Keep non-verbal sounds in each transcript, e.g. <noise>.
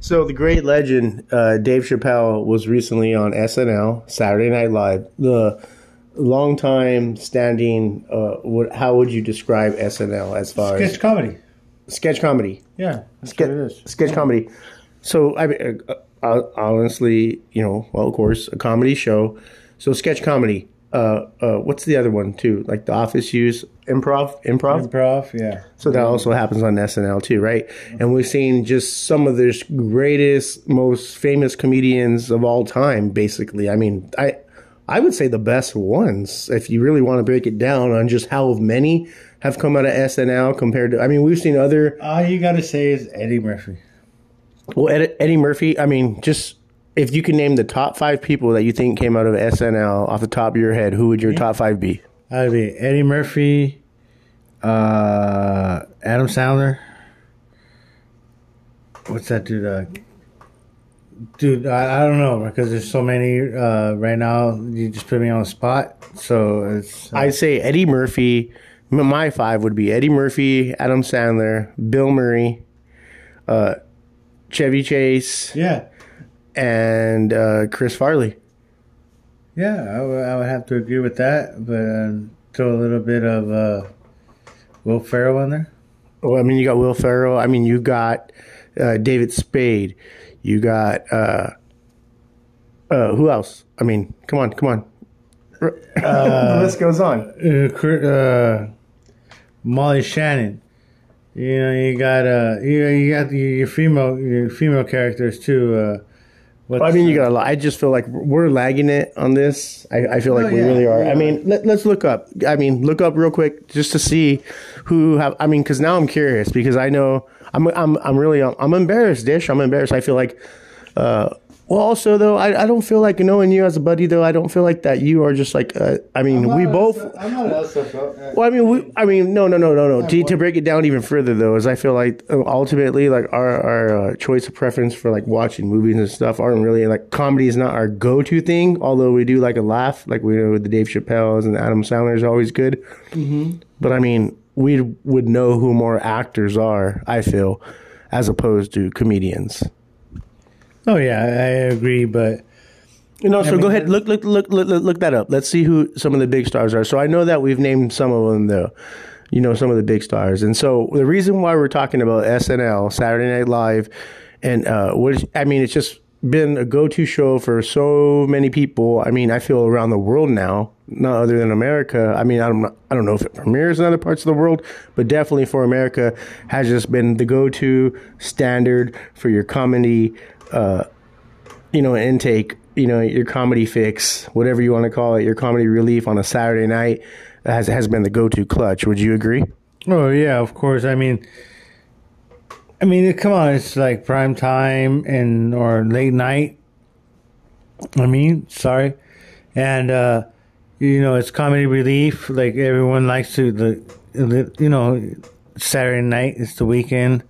So the great legend uh, Dave Chappelle was recently on SNL Saturday Night Live. The long time standing. Uh, what? How would you describe SNL as far Sketch as sketch comedy. sketch comedy? Yeah, that's Ske- what it is. sketch comedy. So I mean, uh, uh, honestly, you know, well, of course, a comedy show. So sketch comedy. Uh, uh, what's the other one too? Like The Office use improv, improv. Improv, yeah. So that also happens on SNL too, right? And we've seen just some of the greatest, most famous comedians of all time. Basically, I mean, I I would say the best ones. If you really want to break it down on just how many have come out of SNL compared to, I mean, we've seen other. All you got to say is Eddie Murphy. Well, Ed, Eddie Murphy. I mean, just if you can name the top five people that you think came out of SNL off the top of your head, who would your top five be? I'd be Eddie Murphy, uh, Adam Sandler. What's that dude? Uh, dude, I, I don't know because there's so many uh, right now. You just put me on the spot, so it's. uh, I'd say Eddie Murphy. m- My five would be Eddie Murphy, Adam Sandler, Bill Murray, uh, Chevy Chase, yeah, and uh, Chris Farley. yeah, I would, have to agree with that, but um, throw a little bit of uh, Will Ferrell in there. Well, I mean, you got Will Ferrell. I mean, you got uh, David Spade. You got uh, uh, who else? I mean, come on, come on. the list goes on. uh, uh, Molly Shannon. You know, you got uh, you you got your, your female your female characters too. I mean, you got a lot. I just feel like we're lagging it on this. I, I feel like Oh, we yeah, really are. yeah. I mean, let, let's look up. I mean, look up real quick just to see who have. I mean, because now I'm curious because I know I'm I'm I'm really I'm embarrassed. Dish, I'm embarrassed. I feel like. Uh, well, also though, I, I don't feel like knowing you as a buddy though. I don't feel like that you are just like. Uh, I mean, we both. I'm not an SFL. Well, I mean, we, I mean, no, no, no, no, no. To, to break it down even further, though, is I feel like uh, ultimately, like our our uh, choice of preference for like watching movies and stuff aren't really like comedy is not our go to thing. Although we do like a laugh, like we know with the Dave Chappelle's and Adam Sandler is always good. Mm-hmm. But I mean, we would know who more actors are. I feel, as opposed to comedians. Oh yeah, I agree, but You know, so mean, go ahead, look, look, look, look, look, look that up. Let's see who some of the big stars are. So I know that we've named some of them, though. You know, some of the big stars, and so the reason why we're talking about SNL, Saturday Night Live, and uh, what is, I mean, it's just been a go-to show for so many people. I mean, I feel around the world now, not other than America. I mean, I don't, I don't know if it premieres in other parts of the world, but definitely for America, has just been the go-to standard for your comedy. Uh, you know, intake, you know, your comedy fix, whatever you want to call it, your comedy relief on a Saturday night has has been the go to clutch. Would you agree? oh yeah, of course. I mean, I mean, come on, it's like prime time and or late night. I mean, sorry, and uh, you know, it's comedy relief. Like everyone likes to the, you know, Saturday night. It's the weekend.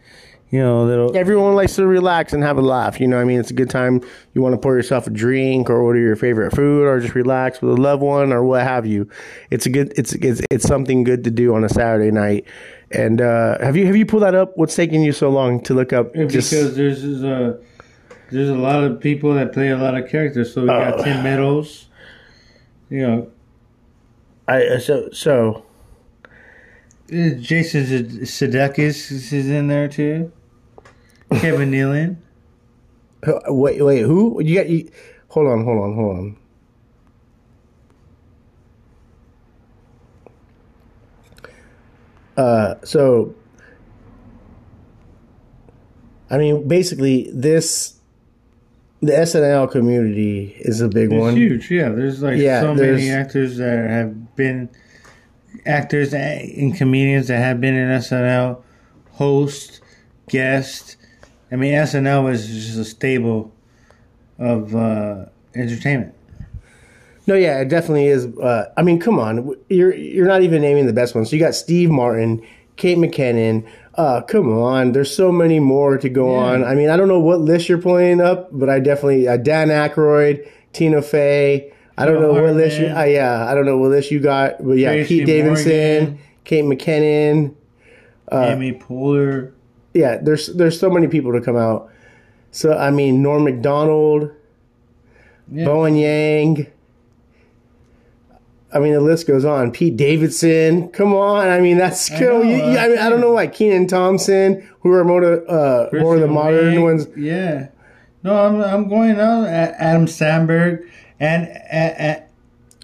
You know, little. Everyone likes to relax and have a laugh. You know, what I mean, it's a good time. You want to pour yourself a drink or order your favorite food or just relax with a loved one or what have you. It's a good. It's it's it's something good to do on a Saturday night. And uh, have you have you pulled that up? What's taking you so long to look up? Just, because there's there's a there's a lot of people that play a lot of characters. So we got Oh. Tim Meadows. You know, I uh, so so uh, Jason Sudeikis is in there too. Kevin Nealon. Wait wait who you got? You, hold on hold on hold on. Uh, so, I mean, basically, this the SNL community is a big It's one. huge. Yeah, there's like Yeah, so there's- many actors that have been actors and comedians that have been in SNL, host, guest. I mean, SNL is just a stable of uh, entertainment. No, yeah, it definitely is. Uh, I mean, come on, you're you're not even naming the best ones. So you got Steve Martin, Kate McKinnon. Uh, come on, there's so many more to go Yeah. on. I mean, I don't know what list you're pulling up, but I definitely uh, Dan Aykroyd, Tina Fey. I don't know what list you. Hartman. Uh, yeah, I don't know what list you got, but yeah, Tracy Pete Davidson, Morgan. Kate McKinnon. Amy Poehler. Yeah, there's there's so many people to come out. So I mean, Norm Macdonald, Yeah. Bowen Yang. I mean, the list goes on. Pete Davidson. Come on. I mean, that's cool. know, You- I mean, I don't know, why Kenan Thompson, who are more, to- uh, more of the modern Wade, ones. Yeah. No, I'm I'm going. A- Adam Sandberg and a-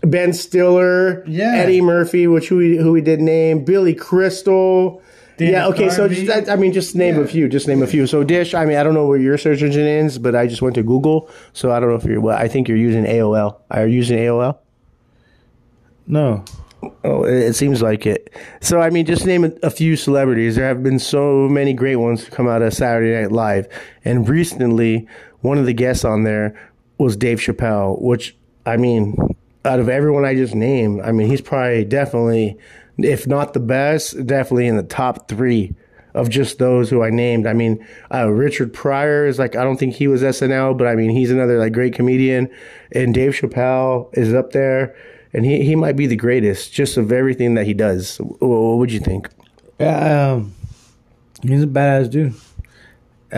Ben Stiller, Yeah. Eddie Murphy, which who we, who we did name, Billy Crystal. Yeah, okay, so just, that, I mean, just name a few. Just name a few. So Dish, I mean, I don't know where your search engine is, but I just went to Google, so I don't know if you're. Well, I think you're using AOL. Are you using AOL? no. Oh, it, it seems like it. So I mean, just name a, a few celebrities. There have been so many great ones come out of Saturday Night Live, and recently, one of the guests on there was Dave Chappelle. Which I mean, out of everyone I just named, I mean, he's probably definitely, if not the best, definitely in the top three of just those who I named. I mean, uh, Richard Pryor is like I don't think he was SNL, but I mean he's another like great comedian, and Dave Chappelle is up there, and he he might be the greatest just of everything that he does. Wh- What would you think? Yeah, um, he's a badass dude.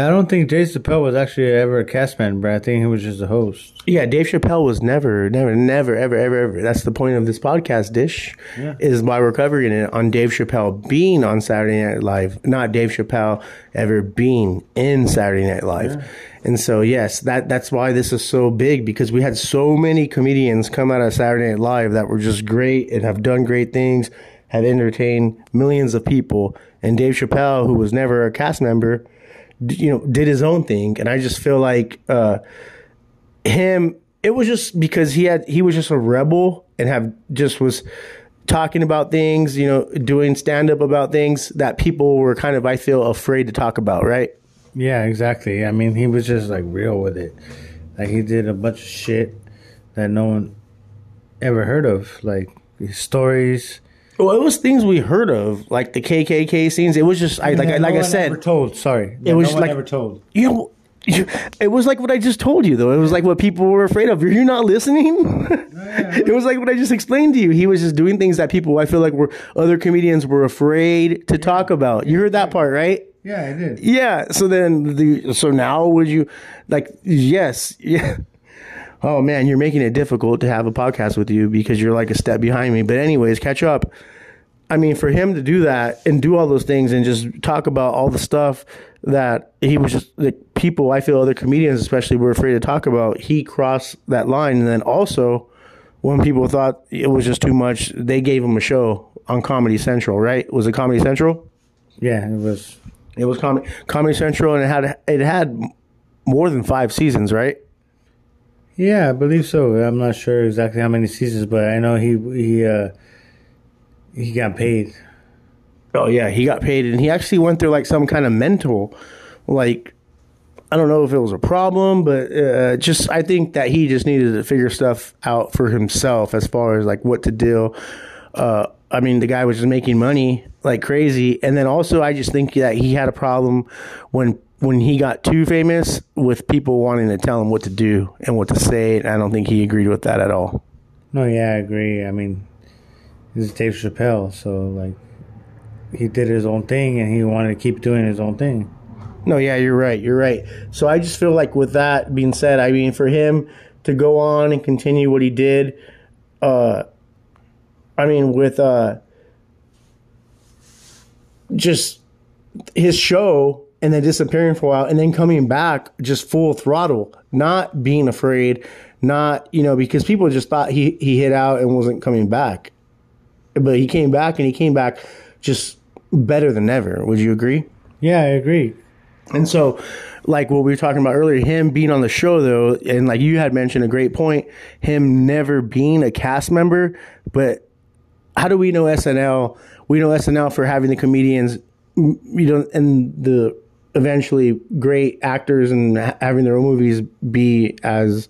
I don't think Jay Chappelle was actually ever a cast member. I think he was just a host. Yeah, Dave Chappelle was never, never, never, ever, ever, ever. That's the point of this podcast, Dish, Yeah. is why we're covering it on Dave Chappelle being on Saturday Night Live, not Dave Chappelle ever being in Saturday Night Live. And so, yes, that that's why this is so big because we had so many comedians come out of Saturday Night Live that were just great and have done great things, have entertained millions of people. And Dave Chappelle, who was never a cast member, you know, did his own thing. And I just feel like, uh, him it was just because he had he was just a rebel and have just was talking about things you know doing stand up about things that people were kind of i feel afraid to talk about right Yeah, exactly. I mean, he was just like real with it. Like he did a bunch of shit that no one ever heard of, like stories. Well it was things we heard of like the kkk scenes it was just i like, I No like i said ever told. Sorry, It was no like- ever told. you know you, it was like what I just told you, though. It was like what people were afraid of. You're, you not listening? <laughs> it was like what I just explained to you. He was just doing things that people I feel like were other comedians were afraid to talk about. You heard that part, right? Yeah, I did. Yeah. So then the so now would you like yes yeah. Oh man, you're making it difficult to have a podcast with you because you're like a step behind me. But anyways, catch up. I mean, for him to do that and do all those things and just talk about all the stuff that he was just like people I feel other comedians especially were afraid to talk about, he crossed that line. And then also when people thought it was just too much, they gave him a show on Comedy Central, right? Was it Comedy Central? Yeah, it was. It was Comedy Comedy Central, and it had it had more than five seasons, right? Yeah, I believe so. I'm not sure exactly how many seasons, but I know he he uh he got paid. Oh yeah, he got paid, and he actually went through like some kind of mental, like I don't know if it was a problem, but uh, just I think that he just needed to figure stuff out for himself as far as like what to do. Uh, I mean, the guy was just making money like crazy, and then also I just think that he had a problem when when he got too famous with people wanting to tell him what to do and what to say. And I don't think he agreed with that at all. No, yeah, I agree. I mean, this is Dave Chappelle, so like he did his own thing and he wanted to keep doing his own thing. No, yeah, you're right. You're right. So I just feel like with that being said, I mean, for him to go on and continue what he did, uh, I mean, with uh, just his show and then disappearing for a while and then coming back just full throttle, not being afraid, not, you know, because people just thought he, he hit out and wasn't coming back. But he came back and he came back just better than ever. Would you agree? Yeah, I agree. And so, like what we were talking about earlier, him being on the show though, and like you had mentioned a great point, him never being a cast member, but how do we know SNL? We know SNL for having the comedians, you know, and the eventually great actors and having their own movies be as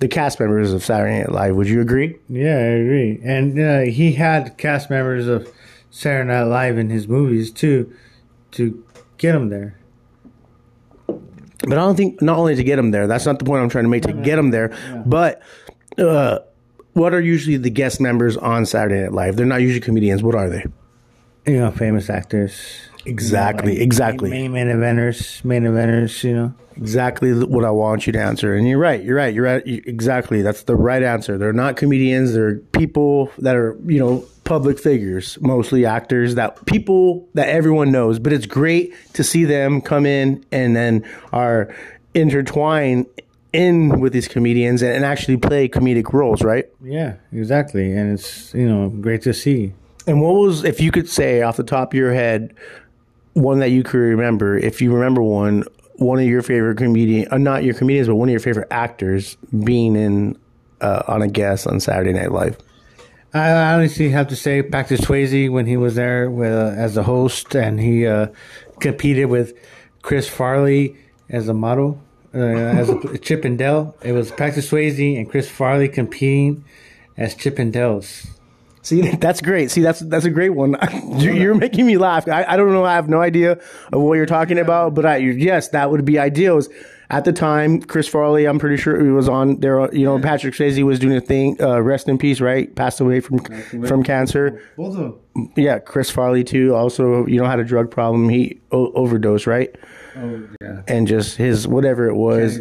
the cast members of Saturday Night Live. Would you agree? Yeah, I agree. And uh, he had cast members of Saturday Night Live in his movies too, to get him there. But I don't think not only to get them there. That's not the point I'm trying to make. To get them there, but uh, what are usually the guest members on Saturday Night Live? They're not usually comedians. What are they? You know, famous actors. Exactly, Like, exactly. Main, main eventers, main eventers, you know. exactly what I want you to answer. And you're right. You're right. You're right. you- Exactly. That's the right answer. They're not comedians. They're people that are, you know, public figures, mostly actors that people that everyone knows. But it's great to see them come in and then are intertwined in with these comedians and, and actually play comedic roles, right? Yeah, exactly. And it's, you know, great to see. And what was, if you could say off the top of your head, one that you could remember, if you remember one, one of your favorite comedian, uh, not your comedians, but one of your favorite actors being in uh, on a guest on Saturday Night Live. I honestly have to say, Patrick Swayze when he was there with, uh, as a host, and he uh, competed with Chris Farley as a model, uh, as a <laughs> Chip and Dale. It was Patrick Swayze and Chris Farley competing as Chip and Dale's. See, <laughs> that's great. See, that's that's a great one. <laughs> You're, you're making me laugh. I, I don't know. I have no idea of what you're talking about, but I, yes, that would be ideal. Is at the time, Chris Farley, I'm pretty sure he was on there. You know, Patrick Swayze was doing a thing. Uh, rest in peace, right? Passed away from from cancer. Both of them. Yeah, Chris Farley too. Also, you know, had a drug problem. He o- overdosed, right? Oh, yeah. And just his whatever it was.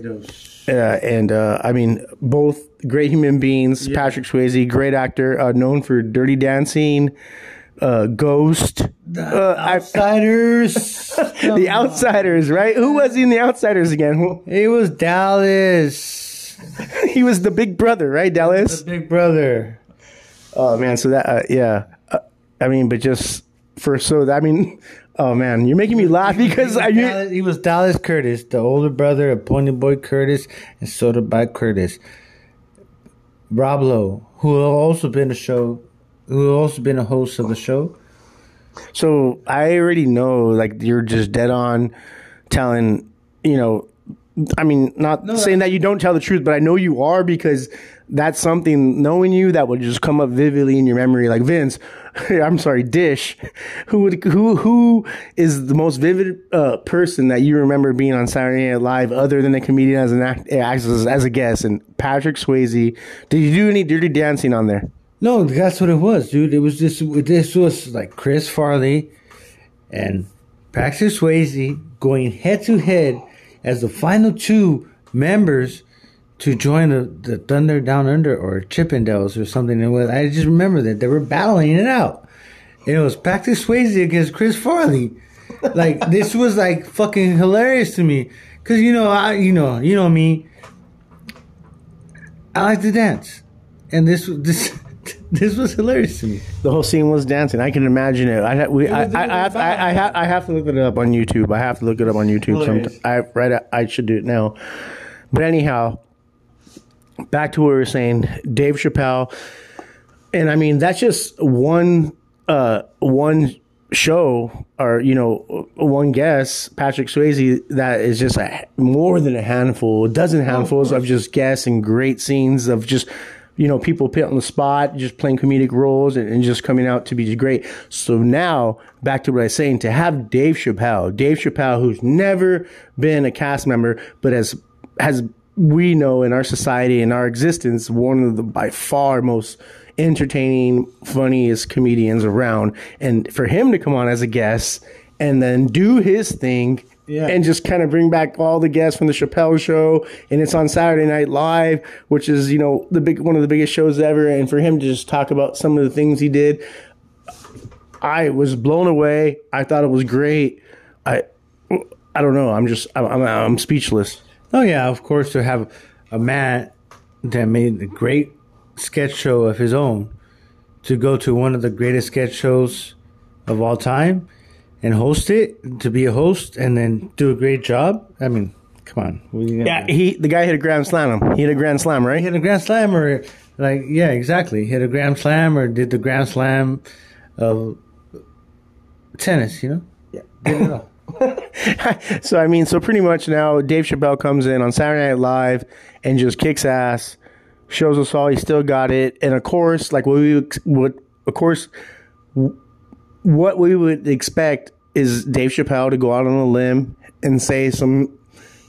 Uh, and uh, I mean, both great human beings. Patrick Swayze, great actor, uh, known for Dirty Dancing, uh, Ghost, uh, I- <laughs> Outsiders. The Outsiders, right? Who was he in The Outsiders again? Who- it was Dallas. <laughs> he was the big brother, right, Dallas? The Big brother. Oh man, so that uh, yeah, uh, I mean, but just for so that I mean, <laughs> oh man, you're making me laugh because I. Dallas, he was Dallas Curtis, the older brother of Pony Boy Curtis and Sodapop Curtis. Rob Lowe, who also been a show, who also been a host of the show. So I already know, like you're just dead on telling, you know, I mean, not saying that you don't tell the truth, but I know you are because that's something knowing you that would just come up vividly in your memory. Like Vince, <laughs> I'm sorry, Dish, who would who who is the most vivid uh, person that you remember being on Saturday Night Live, other than a comedian as an act, as, as a guest? And Patrick Swayze, did you do any Dirty Dancing on there? No, that's what it was, dude. It was just this was like Chris Farley and Patrick Swayze going head to head as the final two members to join the, the Thunder Down Under or Chippendales or something. It was, I just remember that they were battling it out. And it was Patrick Swayze against Chris Farley. Like <laughs> this was like fucking hilarious to me, cause you know I you know you know me. I like to dance, and this <laughs> this this was hilarious to me. The whole scene was dancing. I can imagine it. I ha- we, it I, was I, have, a I. I, have, I have to look it up on YouTube. I have to look it up on YouTube. Sometime. I right. I should do it now. But anyhow, back to what we were saying. Dave Chappelle, and I mean that's just one uh one show or you know one guest patrick swayze that is just a, more than a handful a dozen handfuls of just guests and great scenes of just you know people put on the spot just playing comedic roles and, and just coming out to be great so now back to what i was saying to have dave chappelle dave chappelle who's never been a cast member but has has we know in our society in our existence one of the by far most entertaining funniest comedians around. And for him to come on as a guest and then do his thing Yeah. and just kind of bring back all the guests from the Chappelle show and it's on Saturday Night Live which is you know the big one of the biggest shows ever and for him to just talk about some of the things he did I was blown away. I thought it was great. I I don't know. I'm just I'm, I'm, I'm speechless Oh yeah, of course to have a man that made a great sketch show of his own to go to one of the greatest sketch shows of all time and host it to be a host and then do a great job. I mean, come on. What are you gonna Yeah, do? he the guy hit a grand slam. He hit a grand slam, right? hit a grand slam or like yeah, exactly. Hit a grand slam or did the grand slam of tennis, you know? Yeah. Did it all. <laughs> <laughs> so I mean, so pretty much now Dave Chappelle comes in on Saturday Night Live and just kicks ass, shows us all he still got it, and of course, like what we would, of course, what we would expect is Dave Chappelle to go out on a limb and say some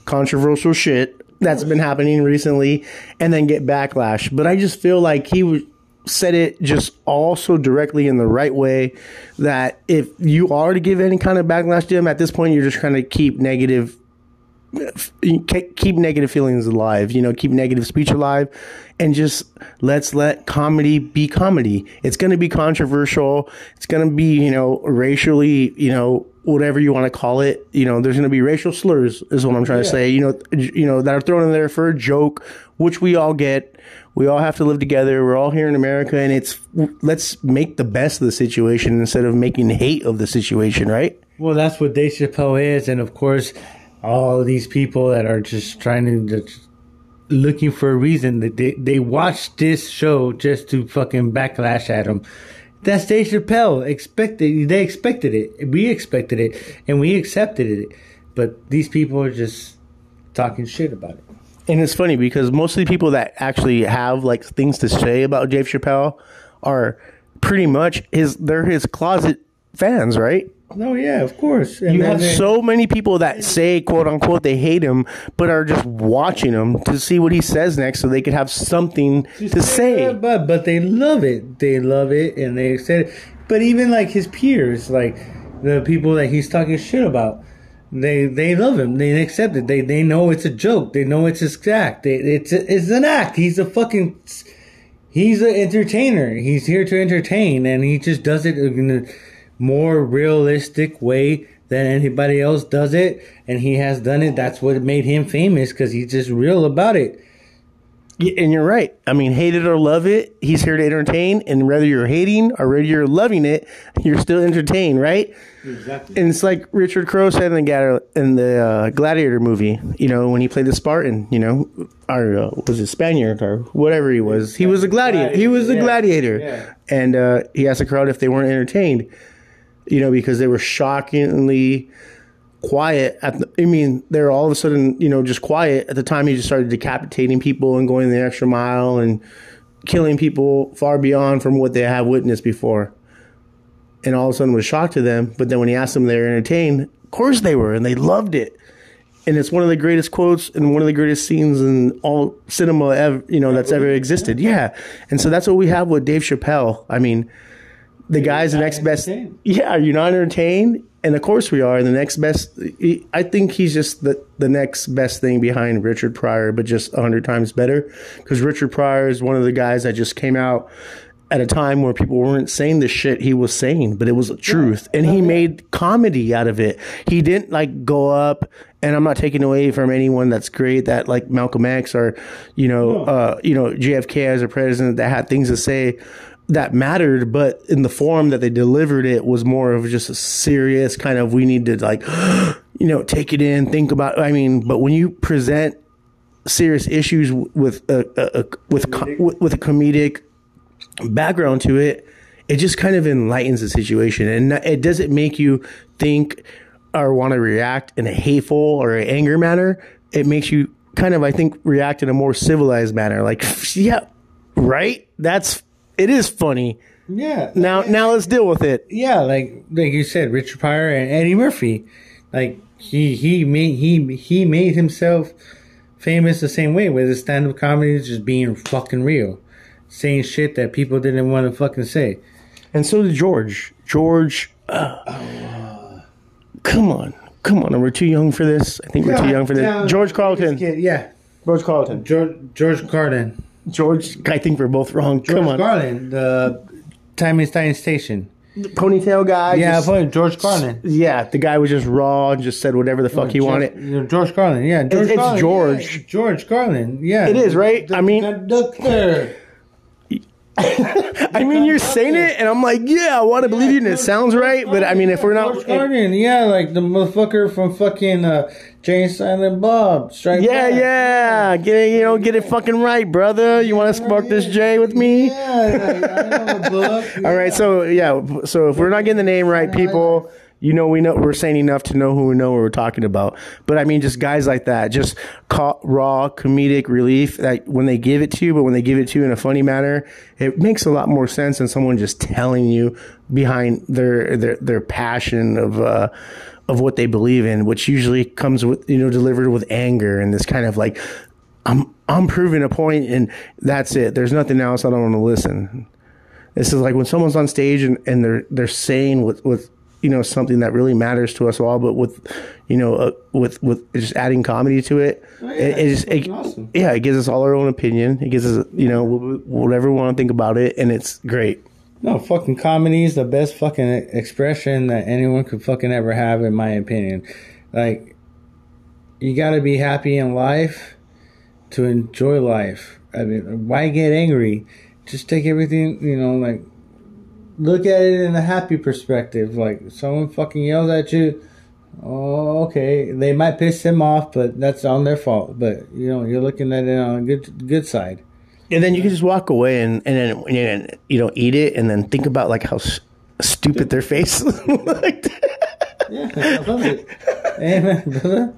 controversial shit that's been happening recently, and then get backlash. But I just feel like he was said it just also directly in the right way that if you are to give any kind of backlash to him at this point, you're just trying to keep negative keep negative feelings alive, you know, keep negative speech alive and just let's let comedy be comedy. It's going to be controversial. It's going to be, you know, racially, you know, whatever you want to call it. You know, there's going to be racial slurs is what I'm trying yeah. to say, you know, you know, that are thrown in there for a joke, which we all get. We all have to live together. We're all here in America and it's let's make the best of the situation instead of making hate of the situation, right? Well, that's what Dave Chappelle is and of course all these people that are just trying to just looking for a reason that they, they watched this show just to fucking backlash at him. That's Dave Chappelle. Expected they expected it. We expected it and we accepted it. But these people are just talking shit about it. And it's funny because most of the people that actually have like things to say about Dave Chappelle are pretty much his they're his closet fans, right? Oh yeah, of course. And you have they, so many people that say quote unquote they hate him, but are just watching him to see what he says next, so they could have something to say. But but they love it. They love it, and they said. But even like his peers, like the people that he's talking shit about, they they love him. They accept it. They they know it's a joke. They know it's his act. They, it's it's an act. He's a fucking. He's an entertainer. He's here to entertain, and he just does it in a more realistic way than anybody else does it, and he has done it. That's what made him famous because he's just real about it. And you're right. I mean, hate it or love it, he's here to entertain. And whether you're hating or whether you're loving it, you're still entertained, right? Exactly. And it's like Richard Crowe said in the, in the uh, Gladiator movie, you know, when he played the Spartan, you know, or uh, was it Spaniard or whatever he was. He was a gladiator. He was a gladiator. Yeah. And uh, he asked the crowd if they weren't entertained you know, because they were shockingly quiet at the, I mean, they're all of a sudden, you know, just quiet at the time he just started decapitating people and going the extra mile and killing people far beyond from what they have witnessed before. And all of a sudden was shocked to them. But then when he asked them they were entertained, of course they were, and they loved it. And it's one of the greatest quotes and one of the greatest scenes in all cinema ever, you know, that's ever existed. Yeah. And so that's what we have with Dave Chappelle. I mean, the guy's the next best. Yeah, are you not entertained? And of course we are. The next best. I think he's just the the next best thing behind Richard Pryor, but just a hundred times better. Because Richard Pryor is one of the guys that just came out at a time where people weren't saying the shit he was saying, but it was the truth. And he made comedy out of it. He didn't like go up and I'm not taking away from anyone that's great that like Malcolm X or, you know, uh, you know, JFK as a president that had things to say that mattered, but in the form that they delivered it was more of just a serious kind of we need to like, <gasps> you know, take it in, think about. I mean, but when you present serious issues with a, a, a with with a comedic background to it, it just kind of enlightens the situation, and it doesn't make you think or want to react in a hateful or an anger manner. It makes you kind of, I think, react in a more civilized manner. Like, <laughs> yeah, right. That's it is funny. Yeah. Now, now let's deal with it. Yeah, like like you said, Richard Pryor and Eddie Murphy, like he he made he he made himself famous the same way with his stand up comedy just being fucking real, saying shit that people didn't want to fucking say. And so did George. George, uh, come on, come on. we're too young for this? I think we're too young for this. George Carlin. Yeah. George Carlin. George George Carlin. George, I think we're both wrong. George Come on. Carlin, the Time and Stein Station. The ponytail guy. Yeah, just, George Carlin. Yeah, the guy was just raw and just said whatever the fuck yeah, he George, wanted. George Carlin, yeah. George it's, Carlin, George. Yeah, George Carlin, yeah. It is, right? The, I mean. The doctor. <laughs> I mean, you're saying it, and I'm like, yeah, I want to believe you, and it sounds right. But I mean, if we're not, George Carlin, yeah, like the motherfucker from fucking uh, Jay and Silent Bob. Strike yeah, back. yeah, get it, you know, get it fucking right, brother. You want to spark this J with me? Yeah, <laughs> All right, so yeah, so if we're not getting the name right, people you know, we know we're saying enough to know who we know what we're talking about. But I mean, just guys like that, just raw comedic relief that when they give it to you, but when they give it to you in a funny manner, it makes a lot more sense than someone just telling you behind their their their passion of uh, of what they believe in, which usually comes with you know delivered with anger and this kind of like I'm I'm proving a point and that's it. There's nothing else. I don't want to listen. This is like when someone's on stage and, and they're they're saying with with you know something that really matters to us all, but with you know uh, with with just adding comedy to it. Oh, yeah, it, it just it, awesome. yeah, it gives us all our own opinion. It gives us you know whatever we want to think about it, and it's great. No, fucking comedy is the best fucking expression that anyone could fucking ever have, in my opinion. Like, you gotta be happy in life to enjoy life. I mean, why get angry? Just take everything, you know, like, look at it in a happy perspective. Like, someone fucking yells at you. Oh, okay. They might piss them off, but that's on their fault. But, you know, you're looking at it on a good, good side. And then you can just walk away and and then and you know eat it, and then think about like how s- stupid their face <laughs> looked. Yeah, I love it. Amen, brother.